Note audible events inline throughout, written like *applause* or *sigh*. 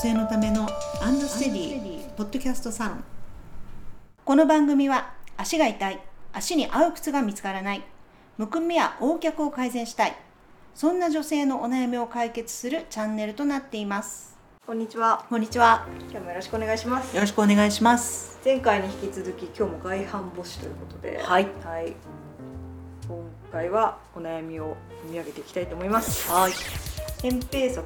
性のためのアンドステディポッドキャストサロン。この番組は足が痛い。足に合う靴が見つからない。むくみや横脚を改善したい。そんな女性のお悩みを解決するチャンネルとなっています。こんにちは。こんにちは。今日もよろしくお願いします。よろしくお願いします。前回に引き続き今日も外反母趾ということで、はい。はい。今回はお悩みを読み上げていきたいと思います。はい扁平足、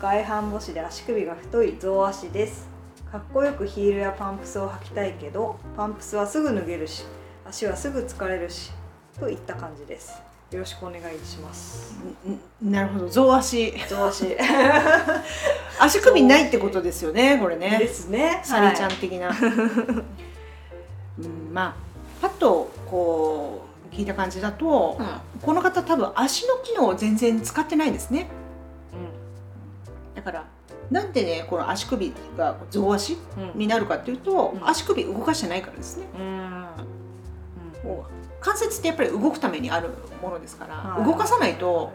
外反母趾で足首が太い増足です。かっこよくヒールやパンプスを履きたいけど、パンプスはすぐ脱げるし、足はすぐ疲れるし、といった感じです。よろしくお願いします。んなるほど増足増足 *laughs* 足首ないってことですよねこれねですね。サリちゃんはい的な、*laughs* うん、まあパッとこう聞いた感じだと、この方多分足の機能を全然使ってないですねだから。なんでねこの足首が増足。になるかっていうと、うん。足首動かしてないからですね。うん。こう関節ってやっぱり動くためにあるものですから、はい。動かさないと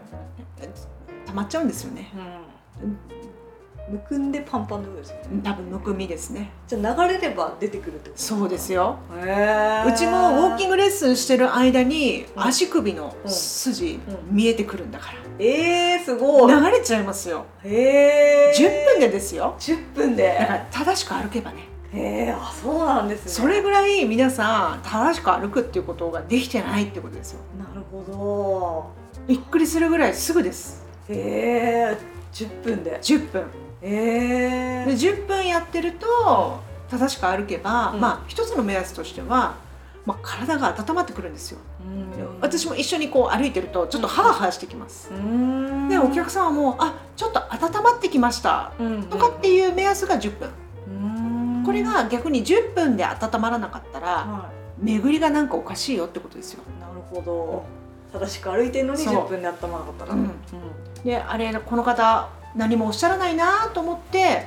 溜まっちゃうんですよね。うん。むくんでパンパンのですよね。多分むくみですねじゃあ流れれば出てくるってこと？そうですよへうちもウォーキング。グレッスンしてる間にうん足首の筋うん見えてくるんだかええー、すごい。ら流れちゃいますよへえ。10分でですよ十分だで。から正しく歩けばねへえ、あ、そうなんですね。それぐらい皆さん正しく歩くっていうことができてないってことですよなるほびっくりするぐらいすぐですど。へえ、十分で。10分え。10分やってると正しく歩けば、うんまあ一つの目安としては、まあ、体が温まってくるんですようん私も一緒にこう歩いてるとちょっとハラハラしてきます、うん。でお客さんはもうあちょっと温まってきましたうんとかっていう目安が10分うん。これが逆に10分で温まらなかったらは巡りがなんかおかしいよってことですよ、い。なるほど。正しく歩いてるのにそう十分で温まらなかったら。うんであれこの方何もおっしゃらないなと思って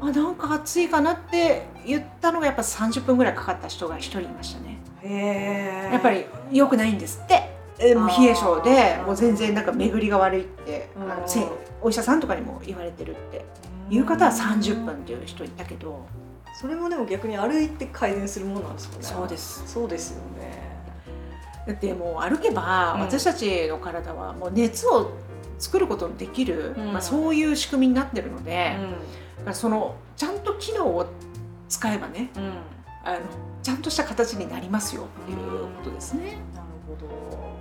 あなんか暑いかなって言ったのがやっぱ30分ぐらいかかった人が1人いましたね。へえ。やっぱり良くないんですって。えもう冷え性でもう全然なんか巡りが悪いってうん。あのせお医者さんとかにも言われてるって。いう方は30分っていう人いたけど。それもでも逆に歩いて改善するものなんですかね。そうです。そうですよね。だってもう歩けばうん。私たちの体はもう熱を作ることのできる、うん。まあ、そういう仕組みになってるので、うだからそのちゃんと機能を使えばねんうん。あのちゃんとした形になりますよっていうことですね。なるほど。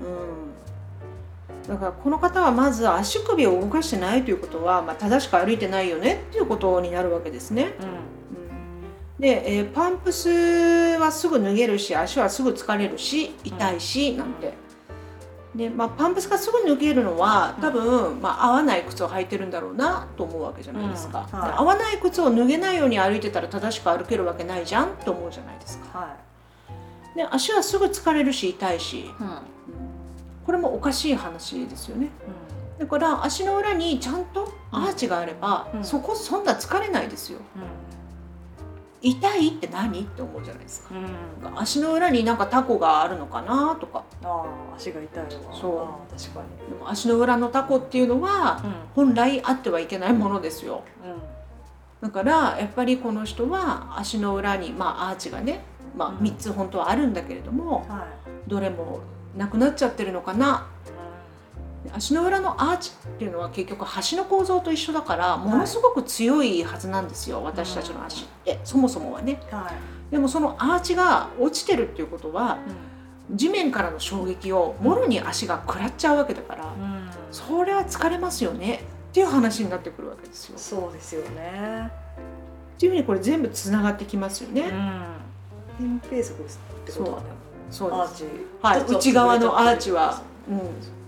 うん、だからこの方はまず足首を動かしてないということは、まあ、正しく歩いてないよねっていうことになるわけですね。うん。うん、で、えーパンプスはすぐ脱げるし足はすぐ疲れるし痛いし、なんて。でまあ、パンプスがすぐ脱げるのは多分、まあ、合わない靴を履いてるんだろうなと思うわけじゃないですか、うん。はい。で合わない靴を脱げないように歩いてたら正しく歩けるわけないじゃんと思うじゃないですか。はで足はすぐ疲れるし痛いし。いうん。これもおかしい話ですよね。だから足の裏にちゃんとアーチがあれば、うん。そこそんな疲れないですよ痛いって何？って思うじゃないですか。うん。足の裏になんかタコがあるのかなとか。ああ足が痛いわ。そう。確かに。でも足の裏のタコっていうのはうん。本来あってはいけないものですよ。うだからやっぱりこの人は足の裏に、まあ、アーチがね、まあ、うん。3つ本当はあるんだけれどもんはい。どれもなくなっちゃってるのかな足の裏のアーチっていうのは結局橋の構造と一緒だからものすごく強いはずなんですよ、私たちの足。ってそもそもはね。はい。でもそのアーチが落ちてるっていうことは地面からの衝撃をもろに足が食らっちゃうわけだから、うん。それは疲れますよねっていう話になってくるわけですよ。っそうですよね。ていうふうにこれ全部つながってきますよね。扁平足ですってことはね。そう。です。アーチ。はい、内側のアーチは、うん、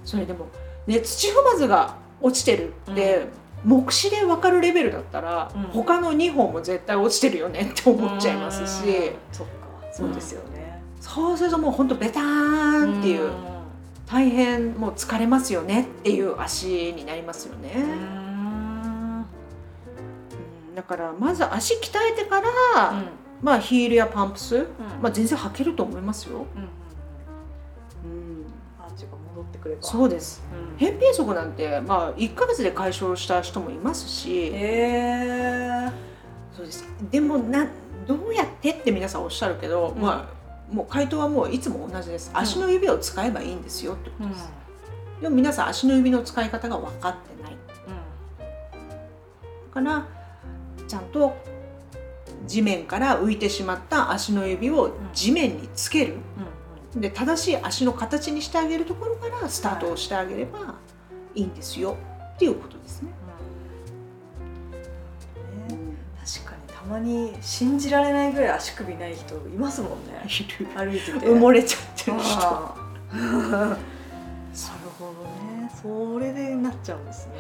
それでも、ね、土踏まずが落ちてるって、目視で分かるレベルだったら、うん。他の2本も絶対落ちてるよねって思っちゃいますし、うん。そっか。そうですよね。そうするともうほんとベターンっていう、大変もう疲れますよねっていう足になりますよね、うん。うん。だからまず足鍛えてから、うん。まあヒールやパンプス、うん。まあ、全然履けると思いますよ。戻っってくればそうです。うん。扁平足なんてまあ1ヶ月で解消した人もいますし。へえそうです。でもなどうやってって皆さんおっしゃるけど、うん。まあもう回答はもういつも同じです。足の指を使えばいいんですよってことうん。です、でも皆さん足の指の使い方が分かってない。からちゃんと地面から浮いてしまった足の指を地面につける、で正しい足の形にしてあげるところからスタートをしてあげればいいんですよっていうことですね。ね確かにたまに信じられないぐらい足首ない人いますもんね。歩いてて。埋もれちゃってる人。*laughs* なるほどねそれでなっちゃうんですね。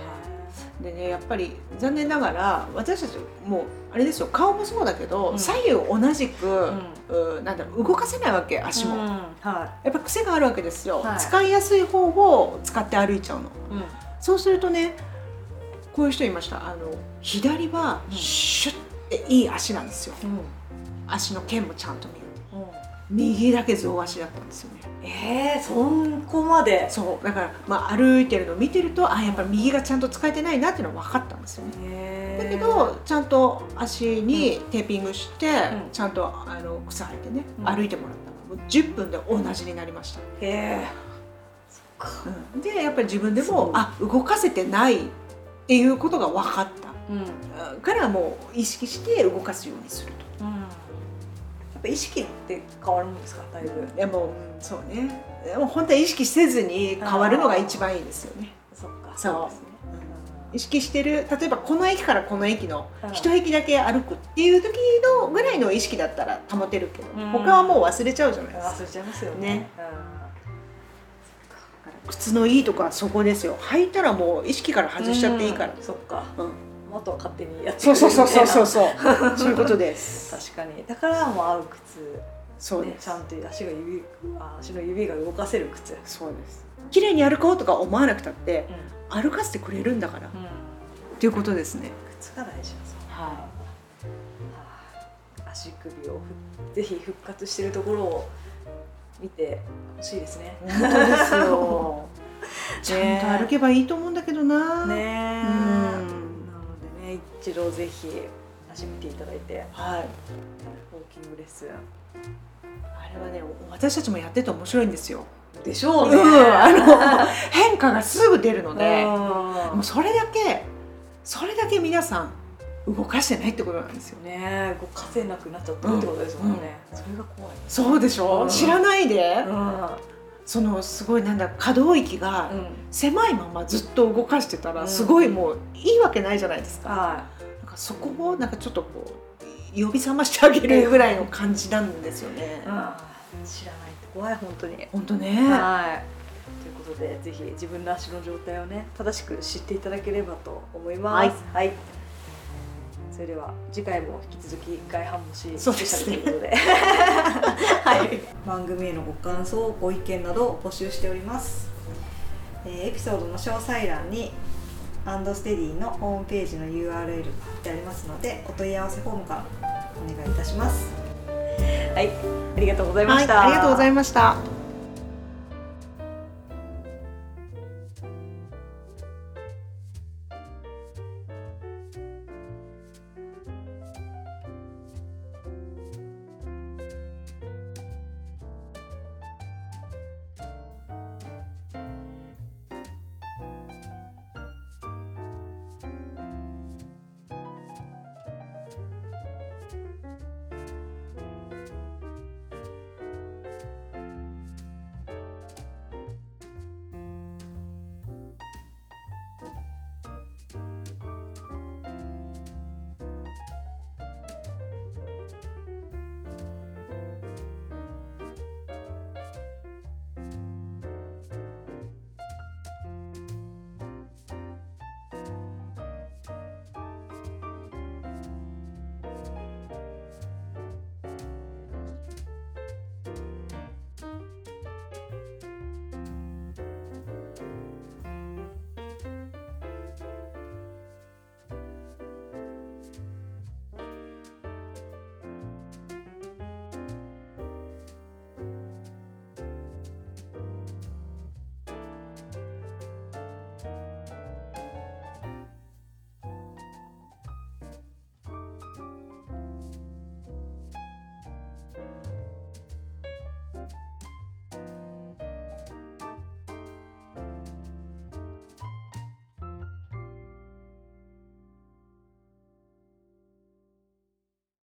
でねやっぱり残念ながら私たちもうあれですよ顔もそうだけど、うん。左右同じく、うなんだろう動かせないわけ足も、うん。はやっぱ癖があるわけですよ、はい。使いやすい方を使って歩いちゃうの。いうん。そうするとねこういう人いました。あの左はうん。シュッていい足なんですよ。うん。足の腱もちゃんと見右だけ象足だったんですよね。えー、そこまで？そう。だから、まあ、歩いてるのを見てるとあやっぱり右がちゃんと使えてないなっていうのは分かったんですよね。だけどちゃんと足にテーピングして、ん。ちゃんとあの靴履いてね、うん。歩いてもらったらもう10分で同じになりました、へえそっか。うん。でやっぱり自分でもあ動かせてないっていうことが分かった。うん。うん。からもう意識して動かすようにするとぱ意識って変わるもんですか？だいぶ。でもそうね。でも本当は意識せずに変わるのが一番いいですよね。そっか。そう。ですね。意識してる例えばこの駅からこの駅のうん。一駅だけ歩くっていう時のぐらいの意識だったら保てるけど、うん。他はもう忘れちゃうじゃないですか。忘れちゃいますよね。ね。うん。靴のいいとこはそこですよ。履いたらもう意識から外しちゃっていいから、うん。そっか。うんあとは勝手にやってそうそうそうそうそううそう。*laughs* そういうことです。確かに。だからもう合う靴そうねちゃんと足が指あ足の指が動かせる靴。そうです。綺麗に歩こうとか思わなくたってう歩かせてくれるんだから、っん。うんていうことですね。靴が大事ですよははあ。足首をふぜひ復活してるところを見てほしいですね。い本当ですよ。*laughs* ちゃんと歩けばいいと思うんだけどな。ね一度ぜひ足見ていただいて。はい。ウォーキングレッスンあれはね私たちもやってて面白いんですよ、でしょうん、あの変化がすぐ出るので、うん。もうそれだけそれだけ皆さん動かしてないってことなんですよ。ねえ動かせなくなっちゃったってことですもんね。それが怖い。そうでしょ、うん。知らないで、うんそのすごいなんだ可動域がうん狭いままずっと動かしてたらうんすごいもういいわけないじゃないですか,、はなんかそこをなんかちょっとこう呼び覚ましてあげるぐらいの感じなんですよね、い。うん知らない怖い本当に。本当ね、はい。ということで、ぜひ自分の足の状態をね、正しく知っていただければと思います。はい。それでは次回も引き続き外反母趾スペシャルということで、*laughs* はい。番組へのご感想、ご意見などを募集しております。えーエピソードの詳細欄にアンドステディのホームページの URL 貼ってありますので、お問い合わせフォームからお願いいたします。はい、ありがとうございまはい、した。ありがとうございました